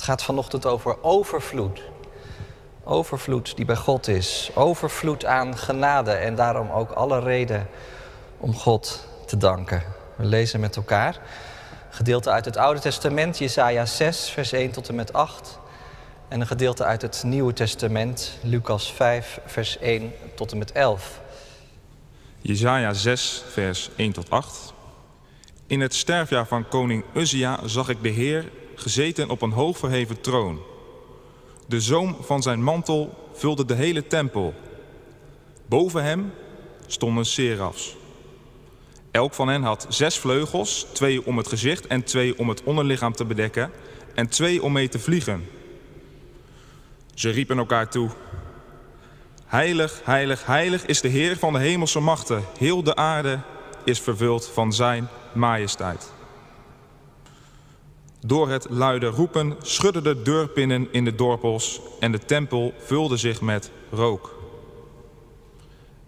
Het gaat vanochtend over overvloed. Overvloed die bij God is. Overvloed aan genade en daarom ook alle reden om God te danken. We lezen met elkaar gedeelte uit het Oude Testament, Jesaja 6, vers 1 tot en met 8. En een gedeelte uit het Nieuwe Testament, Lucas 5, vers 1 tot en met 11. Jesaja 6, vers 1 tot 8. In het sterfjaar van koning Uzia zag ik de Heer gezeten op een hoog verheven troon. De zoom van zijn mantel vulde de hele tempel. Boven hem stonden serafs. Elk van hen had zes vleugels, twee om het gezicht en twee om het onderlichaam te bedekken en twee om mee te vliegen. Ze riepen elkaar toe. Heilig, heilig, heilig is de Heer van de hemelse machten. Heel de aarde is vervuld van zijn majesteit. Door het luide roepen schudden de deurpinnen in de dorpels en de tempel vulde zich met rook.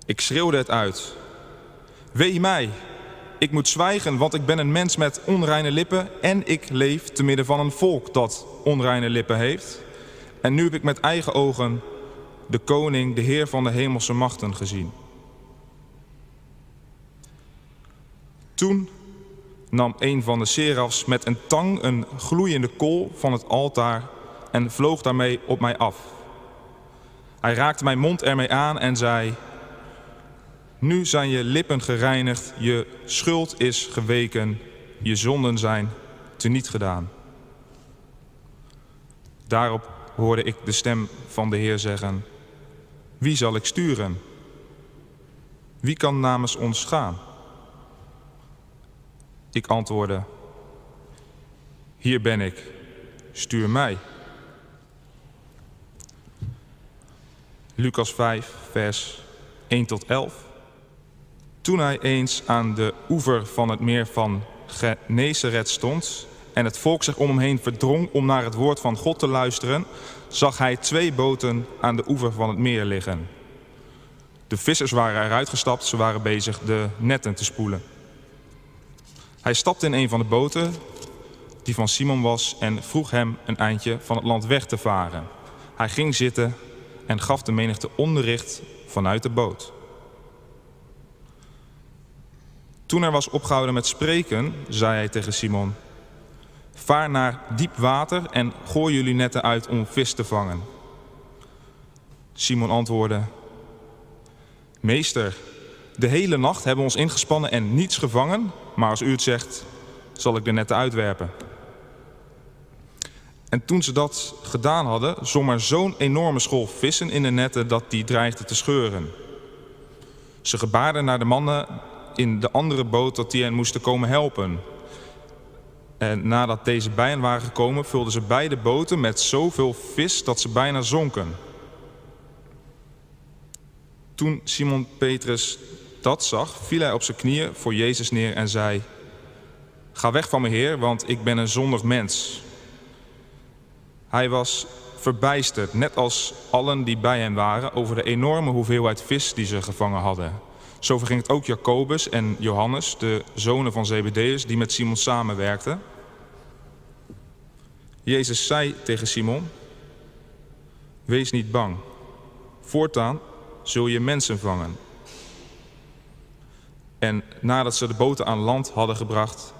Ik schreeuwde het uit. Wee mij, ik moet zwijgen, want ik ben een mens met onreine lippen en ik leef te midden van een volk dat onreine lippen heeft. En nu heb ik met eigen ogen de koning, de heer van de hemelse machten gezien. Toen nam een van de serafs met een tang een gloeiende kool van het altaar en vloog daarmee op mij af. Hij raakte mijn mond ermee aan en zei: Nu zijn je lippen gereinigd, je schuld is geweken, je zonden zijn teniet gedaan. Daarop hoorde ik de stem van de Heer zeggen: Wie zal ik sturen? Wie kan namens ons gaan? Ik antwoordde: Hier ben ik, stuur mij. Lucas 5, vers 1 tot 11. Toen hij eens aan de oever van het meer van Genezeret stond en het volk zich om hem heen verdrong om naar het woord van God te luisteren, zag hij twee boten aan de oever van het meer liggen. De vissers waren eruit gestapt, ze waren bezig de netten te spoelen. Hij stapte in een van de boten, die van Simon was, en vroeg hem een eindje van het land weg te varen. Hij ging zitten en gaf de menigte onderricht vanuit de boot. Toen hij was opgehouden met spreken, zei hij tegen Simon: Vaar naar diep water en gooi jullie netten uit om vis te vangen. Simon antwoordde: Meester, de hele nacht hebben we ons ingespannen en niets gevangen, maar als u het zegt, zal ik de netten uitwerpen. En toen ze dat gedaan hadden, zong er zo'n enorme school vissen in de netten dat die dreigde te scheuren. Ze gebaarden naar de mannen in de andere boot dat die hen moesten komen helpen. En nadat deze bij hen waren gekomen, vulden ze beide boten met zoveel vis dat ze bijna zonken. Toen Simon Petrus dat zag, viel hij op zijn knieën voor Jezus neer en zei: Ga weg van me, Heer, want ik ben een zondig mens. Hij was verbijsterd, net als allen die bij hem waren, over de enorme hoeveelheid vis die ze gevangen hadden. Zo verging het ook Jacobus en Johannes, de zonen van Zebedeus, die met Simon samenwerkten. Jezus zei tegen Simon: Wees niet bang. Voortaan zul je mensen vangen. En nadat ze de boten aan land hadden gebracht,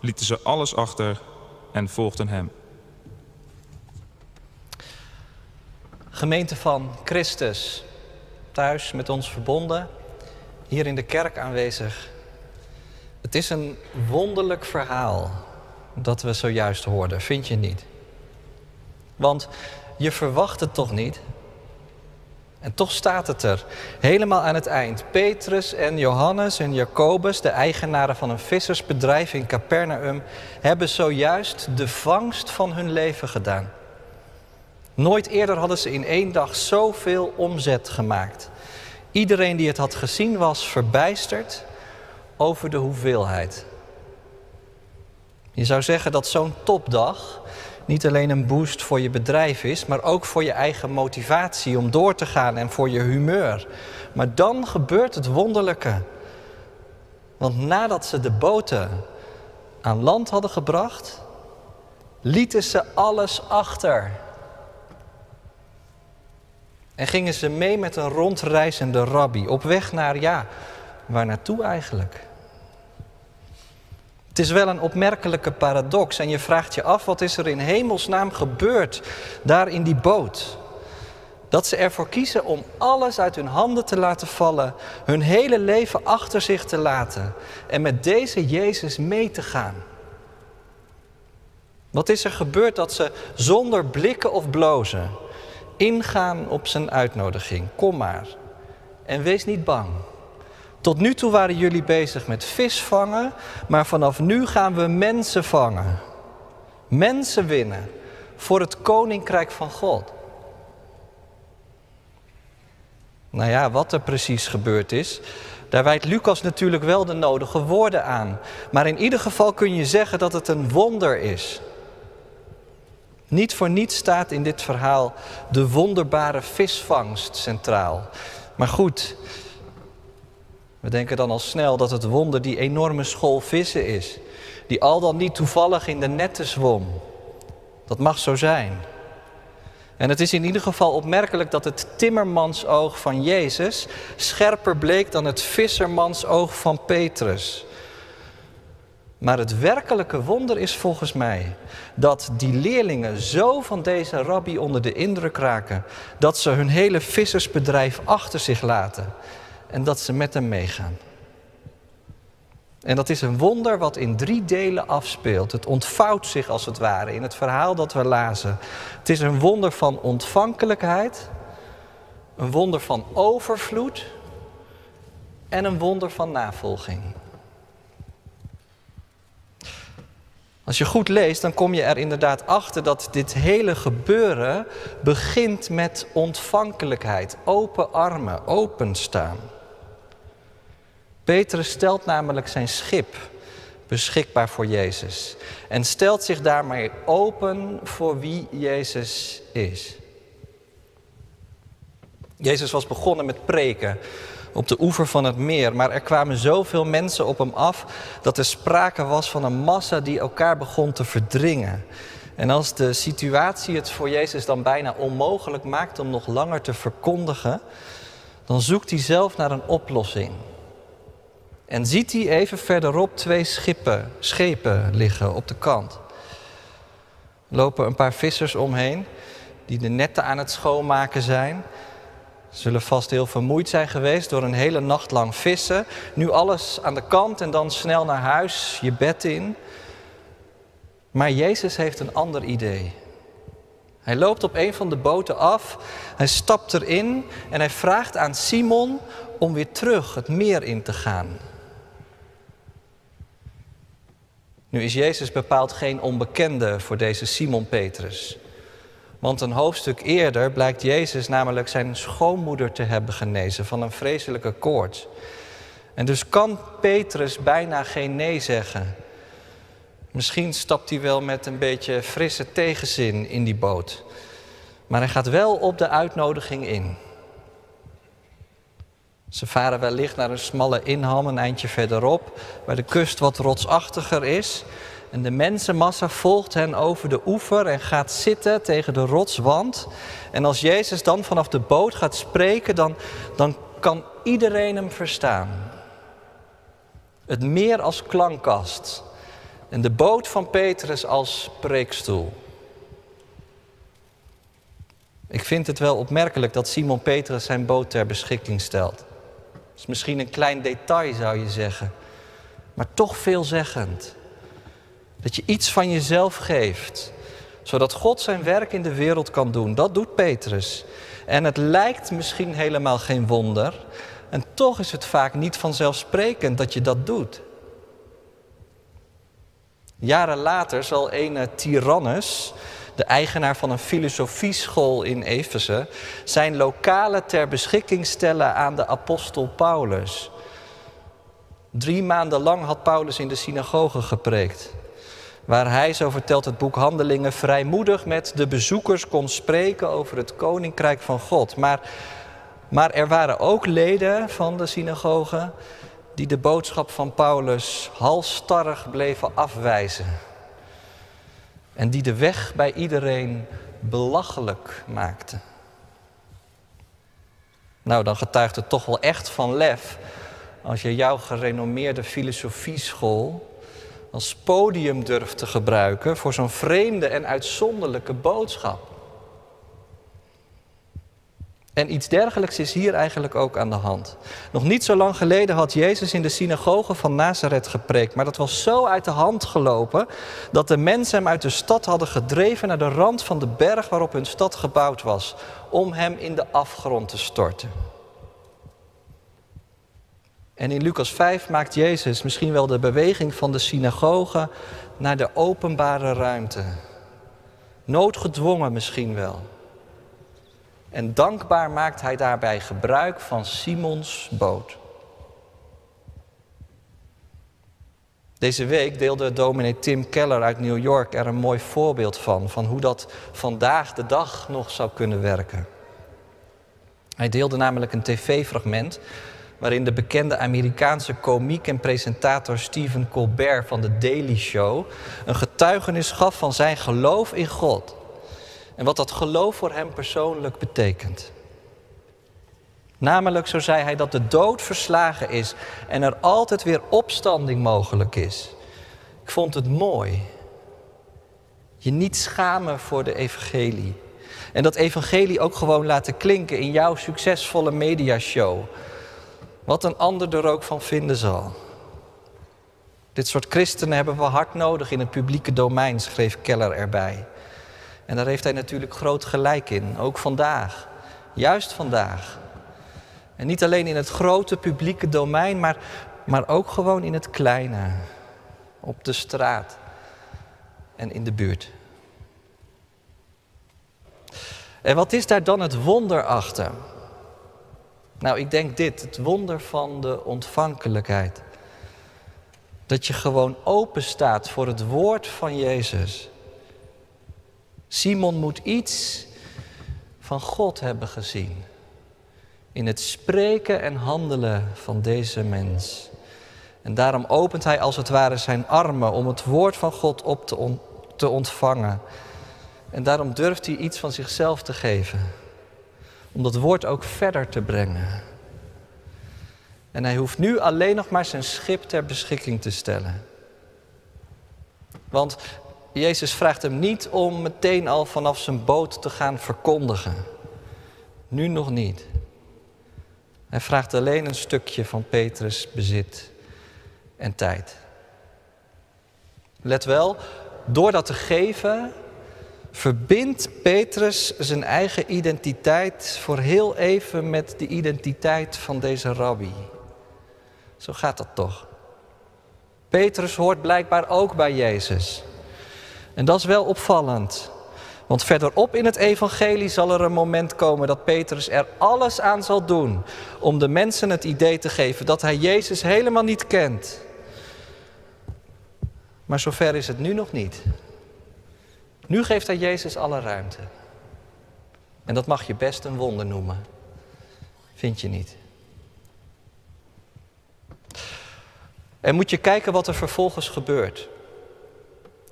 lieten ze alles achter en volgden hem. Gemeente van Christus, thuis met ons verbonden, hier in de kerk aanwezig. Het is een wonderlijk verhaal dat we zojuist hoorden, vind je niet? Want je verwacht het toch niet? En toch staat het er, helemaal aan het eind. Petrus en Johannes en Jacobus, de eigenaren van een vissersbedrijf in Capernaum, hebben zojuist de vangst van hun leven gedaan. Nooit eerder hadden ze in één dag zoveel omzet gemaakt. Iedereen die het had gezien was verbijsterd over de hoeveelheid. Je zou zeggen dat zo'n topdag niet alleen een boost voor je bedrijf is, maar ook voor je eigen motivatie om door te gaan en voor je humeur. Maar dan gebeurt het wonderlijke. Want nadat ze de boten aan land hadden gebracht, lieten ze alles achter. En gingen ze mee met een rondreizende rabbi op weg naar, ja, waar naartoe eigenlijk? Is wel een opmerkelijke paradox en je vraagt je af wat is er in hemelsnaam gebeurd daar in die boot. Dat ze ervoor kiezen om alles uit hun handen te laten vallen, hun hele leven achter zich te laten en met deze Jezus mee te gaan. Wat is er gebeurd dat ze zonder blikken of blozen ingaan op zijn uitnodiging? Kom maar en wees niet bang. Tot nu toe waren jullie bezig met vis vangen, maar vanaf nu gaan we mensen vangen. Mensen winnen voor het koninkrijk van God. Nou ja, wat er precies gebeurd is, daar wijt Lucas natuurlijk wel de nodige woorden aan. Maar in ieder geval kun je zeggen dat het een wonder is. Niet voor niets staat in dit verhaal de wonderbare visvangst centraal. Maar goed, we denken dan al snel dat het wonder die enorme school vissen is, die al dan niet toevallig in de netten zwom. Dat mag zo zijn. En het is in ieder geval opmerkelijk dat het timmermansoog van Jezus scherper bleek dan het vissermansoog van Petrus. Maar het werkelijke wonder is volgens mij dat die leerlingen zo van deze rabbi onder de indruk raken dat ze hun hele vissersbedrijf achter zich laten en dat ze met hem meegaan. En dat is een wonder wat in drie delen afspeelt. Het ontvouwt zich als het ware in het verhaal dat we lazen. Het is een wonder van ontvankelijkheid, een wonder van overvloed en een wonder van navolging. Als je goed leest, dan kom je er inderdaad achter dat dit hele gebeuren begint met ontvankelijkheid, open armen, openstaan. Petrus stelt namelijk zijn schip beschikbaar voor Jezus en stelt zich daarmee open voor wie Jezus is. Jezus was begonnen met preken op de oever van het meer, maar er kwamen zoveel mensen op hem af dat er sprake was van een massa die elkaar begon te verdringen. En als de situatie het voor Jezus dan bijna onmogelijk maakt om nog langer te verkondigen, dan zoekt hij zelf naar een oplossing. En ziet hij even verderop twee schepen liggen op de kant. Lopen een paar vissers omheen die de netten aan het schoonmaken zijn. Zullen vast heel vermoeid zijn geweest door een hele nacht lang vissen. Nu alles aan de kant en dan snel naar huis, je bed in. Maar Jezus heeft een ander idee. Hij loopt op een van de boten af, hij stapt erin en hij vraagt aan Simon om weer terug het meer in te gaan. Nu is Jezus bepaald geen onbekende voor deze Simon Petrus. Want een hoofdstuk eerder blijkt Jezus namelijk zijn schoonmoeder te hebben genezen van een vreselijke koorts. En dus kan Petrus bijna geen nee zeggen. Misschien stapt hij wel met een beetje frisse tegenzin in die boot. Maar hij gaat wel op de uitnodiging in. Ze varen wellicht naar een smalle inham een eindje verderop, waar de kust wat rotsachtiger is. En de mensenmassa volgt hen over de oever en gaat zitten tegen de rotswand. En als Jezus dan vanaf de boot gaat spreken, dan, dan kan iedereen hem verstaan. Het meer als klankkast en de boot van Petrus als preekstoel. Ik vind het wel opmerkelijk dat Simon Petrus zijn boot ter beschikking stelt is misschien een klein detail, zou je zeggen. Maar toch veelzeggend. Dat je iets van jezelf geeft, zodat God zijn werk in de wereld kan doen. Dat doet Petrus. En het lijkt misschien helemaal geen wonder. En toch is het vaak niet vanzelfsprekend dat je dat doet. Jaren later zal een Tyrannus de eigenaar van een filosofieschool in Efeze, zijn lokalen ter beschikking stellen aan de apostel Paulus. Drie maanden lang had Paulus in de synagoge gepreekt, waar hij, zo vertelt het boek Handelingen, vrijmoedig met de bezoekers kon spreken over het koninkrijk van God. Maar, maar er waren ook leden van de synagoge die de boodschap van Paulus halstarrig bleven afwijzen. En die de weg bij iedereen belachelijk maakte. Nou, dan getuigt het toch wel echt van lef als je jouw gerenommeerde filosofieschool als podium durft te gebruiken voor zo'n vreemde en uitzonderlijke boodschap. En iets dergelijks is hier eigenlijk ook aan de hand. Nog niet zo lang geleden had Jezus in de synagoge van Nazareth gepreekt, maar dat was zo uit de hand gelopen dat de mensen hem uit de stad hadden gedreven naar de rand van de berg waarop hun stad gebouwd was, om hem in de afgrond te storten. En in Lucas 5 maakt Jezus misschien wel de beweging van de synagoge naar de openbare ruimte. Noodgedwongen misschien wel. En dankbaar maakt hij daarbij gebruik van Simons boot. Deze week deelde dominee Tim Keller uit New York er een mooi voorbeeld van, van hoe dat vandaag de dag nog zou kunnen werken. Hij deelde namelijk een tv-fragment waarin de bekende Amerikaanse komiek en presentator Stephen Colbert van The Daily Show een getuigenis gaf van zijn geloof in God. En wat dat geloof voor hem persoonlijk betekent. Namelijk, zo zei hij, dat de dood verslagen is en er altijd weer opstanding mogelijk is. Ik vond het mooi. Je niet schamen voor de evangelie. En dat evangelie ook gewoon laten klinken in jouw succesvolle mediashow. Wat een ander er ook van vinden zal. Dit soort christenen hebben we hard nodig in het publieke domein, schreef Keller erbij. En daar heeft hij natuurlijk groot gelijk in, ook vandaag. Juist vandaag. En niet alleen in het grote publieke domein, maar, maar ook gewoon in het kleine. Op de straat en in de buurt. En wat is daar dan het wonder achter? Nou, ik denk dit, het wonder van de ontvankelijkheid. Dat je gewoon open staat voor het woord van Jezus. Simon moet iets van God hebben gezien. In het spreken en handelen van deze mens. En daarom opent hij als het ware zijn armen om het woord van God op te, te ontvangen. En daarom durft hij iets van zichzelf te geven om dat woord ook verder te brengen. En hij hoeft nu alleen nog maar zijn schip ter beschikking te stellen. Want Jezus vraagt hem niet om meteen al vanaf zijn boot te gaan verkondigen. Nu nog niet. Hij vraagt alleen een stukje van Petrus bezit en tijd. Let wel, door dat te geven verbindt Petrus zijn eigen identiteit voor heel even met de identiteit van deze rabbi. Zo gaat dat toch. Petrus hoort blijkbaar ook bij Jezus. En dat is wel opvallend. Want verderop in het evangelie zal er een moment komen dat Petrus er alles aan zal doen om de mensen het idee te geven dat hij Jezus helemaal niet kent. Maar zover is het nu nog niet. Nu geeft hij Jezus alle ruimte. En dat mag je best een wonder noemen. Vind je niet? En moet je kijken wat er vervolgens gebeurt.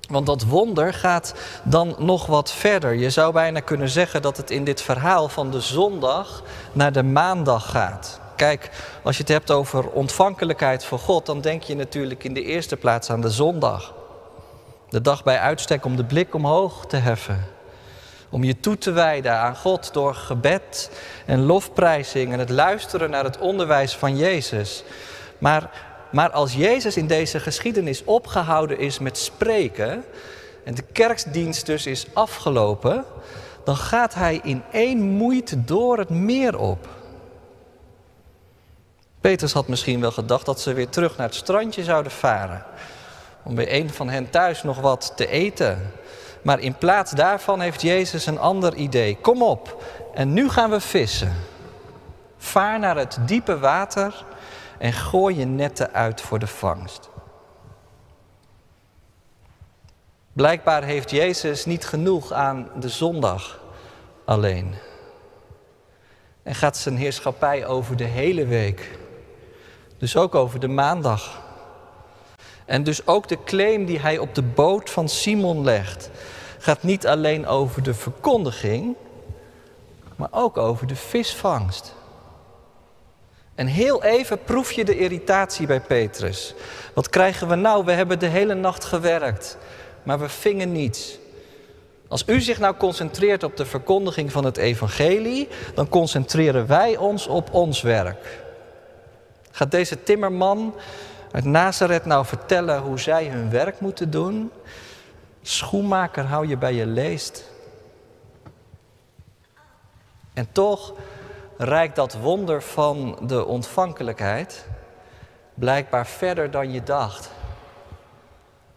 Want dat wonder gaat dan nog wat verder. Je zou bijna kunnen zeggen dat het in dit verhaal van de zondag naar de maandag gaat. Kijk, als je het hebt over ontvankelijkheid voor God, dan denk je natuurlijk in de eerste plaats aan de zondag. De dag bij uitstek om de blik omhoog te heffen. Om je toe te wijden aan God door gebed en lofprijzing en het luisteren naar het onderwijs van Jezus. Maar, maar als Jezus in deze geschiedenis opgehouden is met spreken en de kerkdienst dus is afgelopen, dan gaat hij in één moeite door het meer op. Petrus had misschien wel gedacht dat ze weer terug naar het strandje zouden varen om bij een van hen thuis nog wat te eten. Maar in plaats daarvan heeft Jezus een ander idee. Kom op, en nu gaan we vissen. Vaar naar het diepe water en gooi je netten uit voor de vangst. Blijkbaar heeft Jezus niet genoeg aan de zondag alleen. En gaat zijn heerschappij over de hele week. Dus ook over de maandag En dus ook de claim die hij op de boot van Simon legt, gaat niet alleen over de verkondiging, maar ook over de visvangst. En heel even proef je de irritatie bij Petrus. Wat krijgen we nou? We hebben de hele nacht gewerkt, maar we vingen niets. Als u zich nou concentreert op de verkondiging van het evangelie, dan concentreren wij ons op ons werk. Gaat deze timmerman uit Nazareth nou vertellen hoe zij hun werk moeten doen? Schoenmaker, hou je bij je leest. En toch reikt dat wonder van de ontvankelijkheid blijkbaar verder dan je dacht.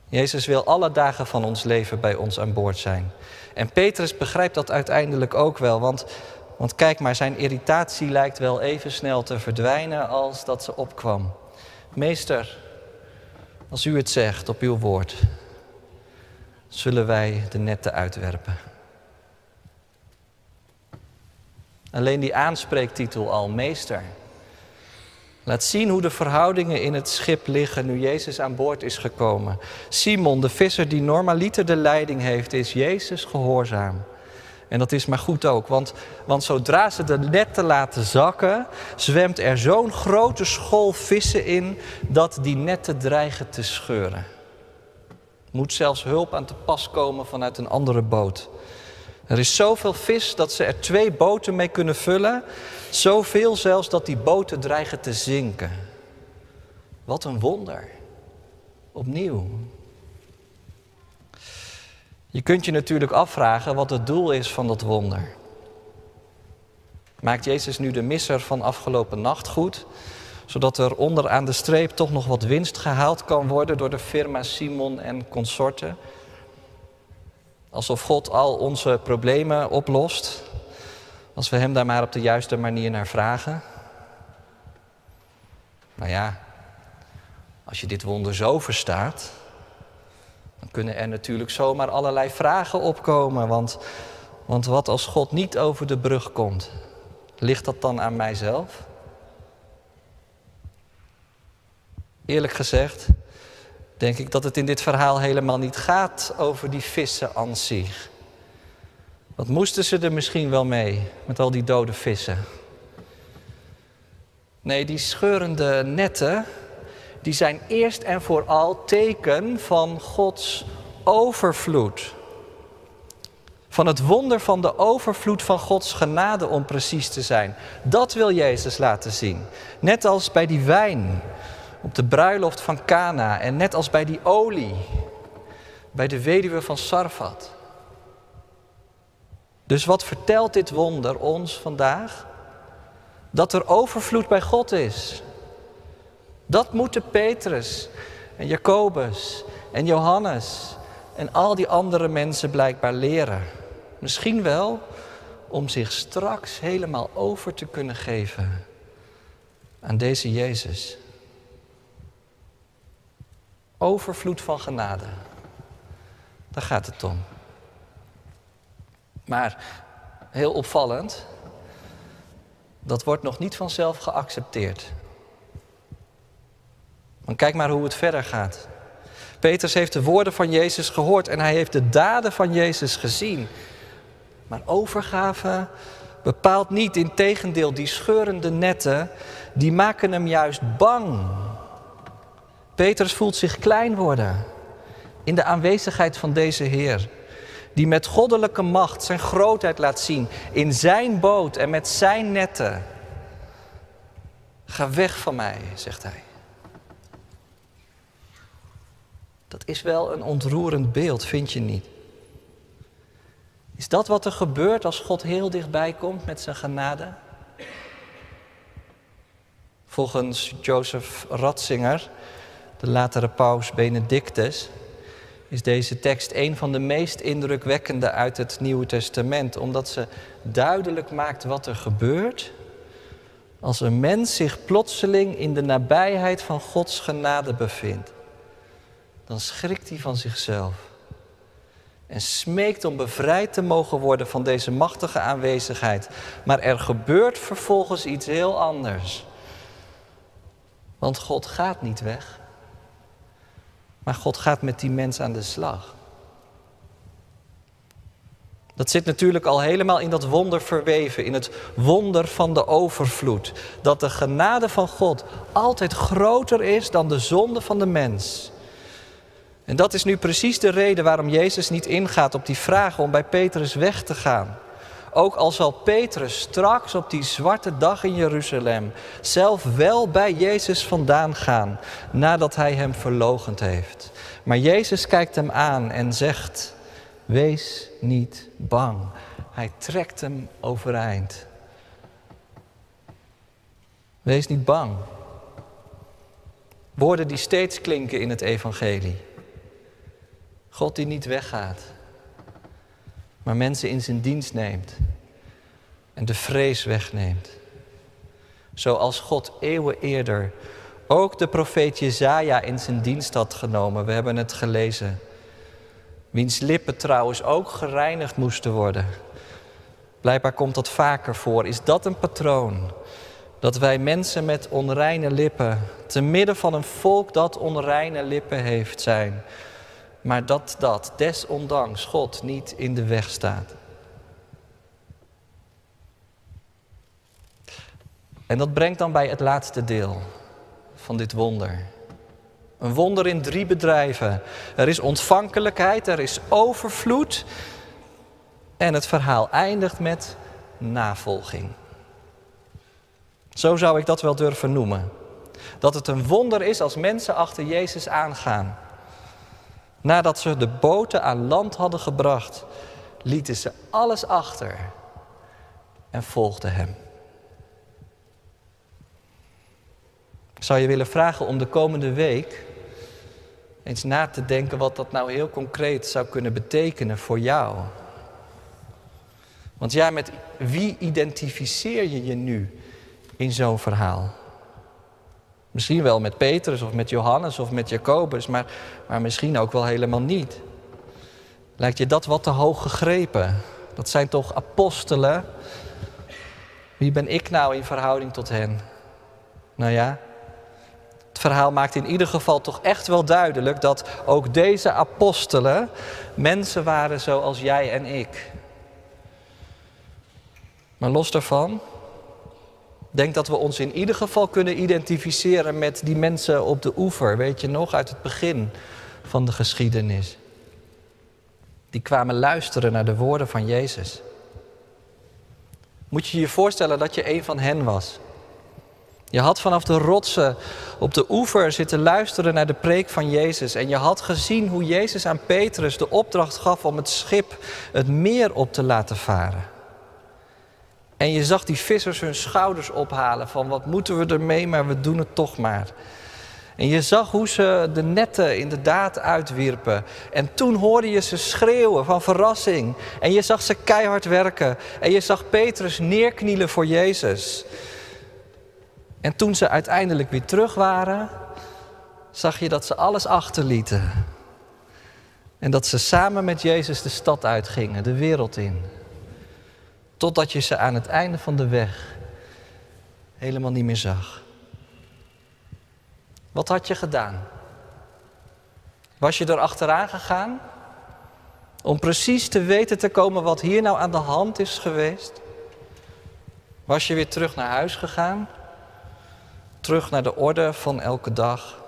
Jezus wil alle dagen van ons leven bij ons aan boord zijn. En Petrus begrijpt dat uiteindelijk ook wel, want, want kijk maar, zijn irritatie lijkt wel even snel te verdwijnen als dat ze opkwam. Meester, als u het zegt op uw woord, zullen wij de netten uitwerpen. Alleen die aanspreektitel al, meester. Laat zien hoe de verhoudingen in het schip liggen nu Jezus aan boord is gekomen. Simon, de visser die normaliter de leiding heeft, is Jezus gehoorzaam. En dat is maar goed ook, want, want zodra ze de netten laten zakken, zwemt er zo'n grote school vissen in dat die netten dreigen te scheuren. Moet zelfs hulp aan te pas komen vanuit een andere boot. Er is zoveel vis dat ze er twee boten mee kunnen vullen. Zoveel zelfs dat die boten dreigen te zinken. Wat een wonder. Opnieuw. Je kunt je natuurlijk afvragen wat het doel is van dat wonder. Maakt Jezus nu de misser van afgelopen nacht goed, zodat er onderaan de streep toch nog wat winst gehaald kan worden door de firma Simon en consorten? Alsof God al onze problemen oplost, als we Hem daar maar op de juiste manier naar vragen. Nou ja, als je dit wonder zo verstaat, dan kunnen er natuurlijk zomaar allerlei vragen opkomen. Want, want wat als God niet over de brug komt? Ligt dat dan aan mijzelf? Eerlijk gezegd, denk ik dat het in dit verhaal helemaal niet gaat over die vissen aan zich. Wat moesten ze er misschien wel mee met al die dode vissen? Nee, die scheurende netten, die zijn eerst en vooral teken van Gods overvloed. Van het wonder van de overvloed van Gods genade, om precies te zijn. Dat wil Jezus laten zien. Net als bij die wijn op de bruiloft van Cana en net als bij die olie bij de weduwe van Sarfat. Dus wat vertelt dit wonder ons vandaag? Dat er overvloed bij God is. Dat moeten Petrus en Jacobus en Johannes en al die andere mensen blijkbaar leren. Misschien wel om zich straks helemaal over te kunnen geven aan deze Jezus. Overvloed van genade. Daar gaat het om. Maar heel opvallend, dat wordt nog niet vanzelf geaccepteerd. Want kijk maar hoe het verder gaat. Petrus heeft de woorden van Jezus gehoord en hij heeft de daden van Jezus gezien. Maar overgave bepaalt niet, integendeel, die scheurende netten, die maken hem juist bang. Petrus voelt zich klein worden in de aanwezigheid van deze Heer, die met goddelijke macht zijn grootheid laat zien in zijn boot en met zijn netten. Ga weg van mij, zegt hij. Dat is wel een ontroerend beeld, vind je niet? Is dat wat er gebeurt als God heel dichtbij komt met zijn genade? Volgens Joseph Ratzinger, de latere paus Benedictus, is deze tekst een van de meest indrukwekkende uit het Nieuwe Testament, omdat ze duidelijk maakt wat er gebeurt als een mens zich plotseling in de nabijheid van Gods genade bevindt dan schrikt hij van zichzelf. En smeekt om bevrijd te mogen worden van deze machtige aanwezigheid. Maar er gebeurt vervolgens iets heel anders. Want God gaat niet weg. Maar God gaat met die mens aan de slag. Dat zit natuurlijk al helemaal in dat wonder verweven, in het wonder van de overvloed. Dat de genade van God altijd groter is dan de zonde van de mens. En dat is nu precies de reden waarom Jezus niet ingaat op die vraag om bij Petrus weg te gaan. Ook al zal Petrus straks op die zwarte dag in Jeruzalem zelf wel bij Jezus vandaan gaan nadat hij hem verlogend heeft. Maar Jezus kijkt hem aan en zegt: Wees niet bang. Hij trekt hem overeind. Wees niet bang. Woorden die steeds klinken in het evangelie. God die niet weggaat, maar mensen in zijn dienst neemt en de vrees wegneemt. Zoals God eeuwen eerder ook de profeet Jezaja in zijn dienst had genomen. We hebben het gelezen. Wiens lippen trouwens ook gereinigd moesten worden. Blijkbaar komt dat vaker voor. Is dat een patroon? Dat wij mensen met onreine lippen, te midden van een volk dat onreine lippen heeft, zijn. Maar dat dat, desondanks, God niet in de weg staat. En dat brengt dan bij het laatste deel van dit wonder. Een wonder in drie bedrijven. Er is ontvankelijkheid, er is overvloed. En het verhaal eindigt met navolging. Zo zou ik dat wel durven noemen. Dat het een wonder is als mensen achter Jezus aangaan. Nadat ze de boten aan land hadden gebracht, lieten ze alles achter en volgden hem. Ik zou je willen vragen om de komende week eens na te denken wat dat nou heel concreet zou kunnen betekenen voor jou. Want ja, met wie identificeer je je nu in zo'n verhaal? Misschien wel met Petrus of met Johannes of met Jacobus, maar, maar misschien ook wel helemaal niet. Lijkt je dat wat te hoog gegrepen? Dat zijn toch apostelen? Wie ben ik nou in verhouding tot hen? Nou ja, het verhaal maakt in ieder geval toch echt wel duidelijk dat ook deze apostelen mensen waren zoals jij en ik. Maar los daarvan, denk dat we ons in ieder geval kunnen identificeren met die mensen op de oever, weet je nog, uit het begin van de geschiedenis. Die kwamen luisteren naar de woorden van Jezus. Moet je je voorstellen dat je een van hen was? Je had vanaf de rotsen op de oever zitten luisteren naar de preek van Jezus. En je had gezien hoe Jezus aan Petrus de opdracht gaf om het schip het meer op te laten varen. En je zag die vissers hun schouders ophalen van wat moeten we ermee, maar we doen het toch maar. En je zag hoe ze de netten inderdaad uitwierpen. En toen hoorde je ze schreeuwen van verrassing. En je zag ze keihard werken. En je zag Petrus neerknielen voor Jezus. En toen ze uiteindelijk weer terug waren, zag je dat ze alles achterlieten. En dat ze samen met Jezus de stad uitgingen, de wereld in. Totdat je ze aan het einde van de weg helemaal niet meer zag. Wat had je gedaan? Was je er achteraan gegaan? Om precies te weten te komen wat hier nou aan de hand is geweest? Was je weer terug naar huis gegaan? Terug naar de orde van elke dag?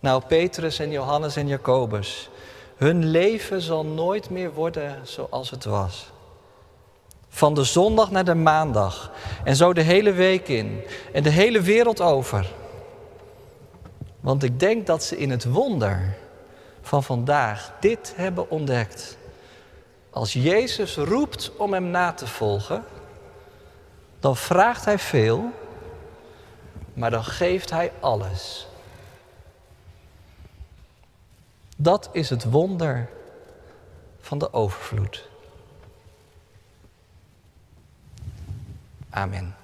Nou, Petrus en Johannes en Jacobus, hun leven zal nooit meer worden zoals het was. Van de zondag naar de maandag. En zo de hele week in. En de hele wereld over. Want ik denk dat ze in het wonder van vandaag dit hebben ontdekt. Als Jezus roept om hem na te volgen, dan vraagt hij veel, maar dan geeft hij alles. Dat is het wonder van de overvloed. Amen.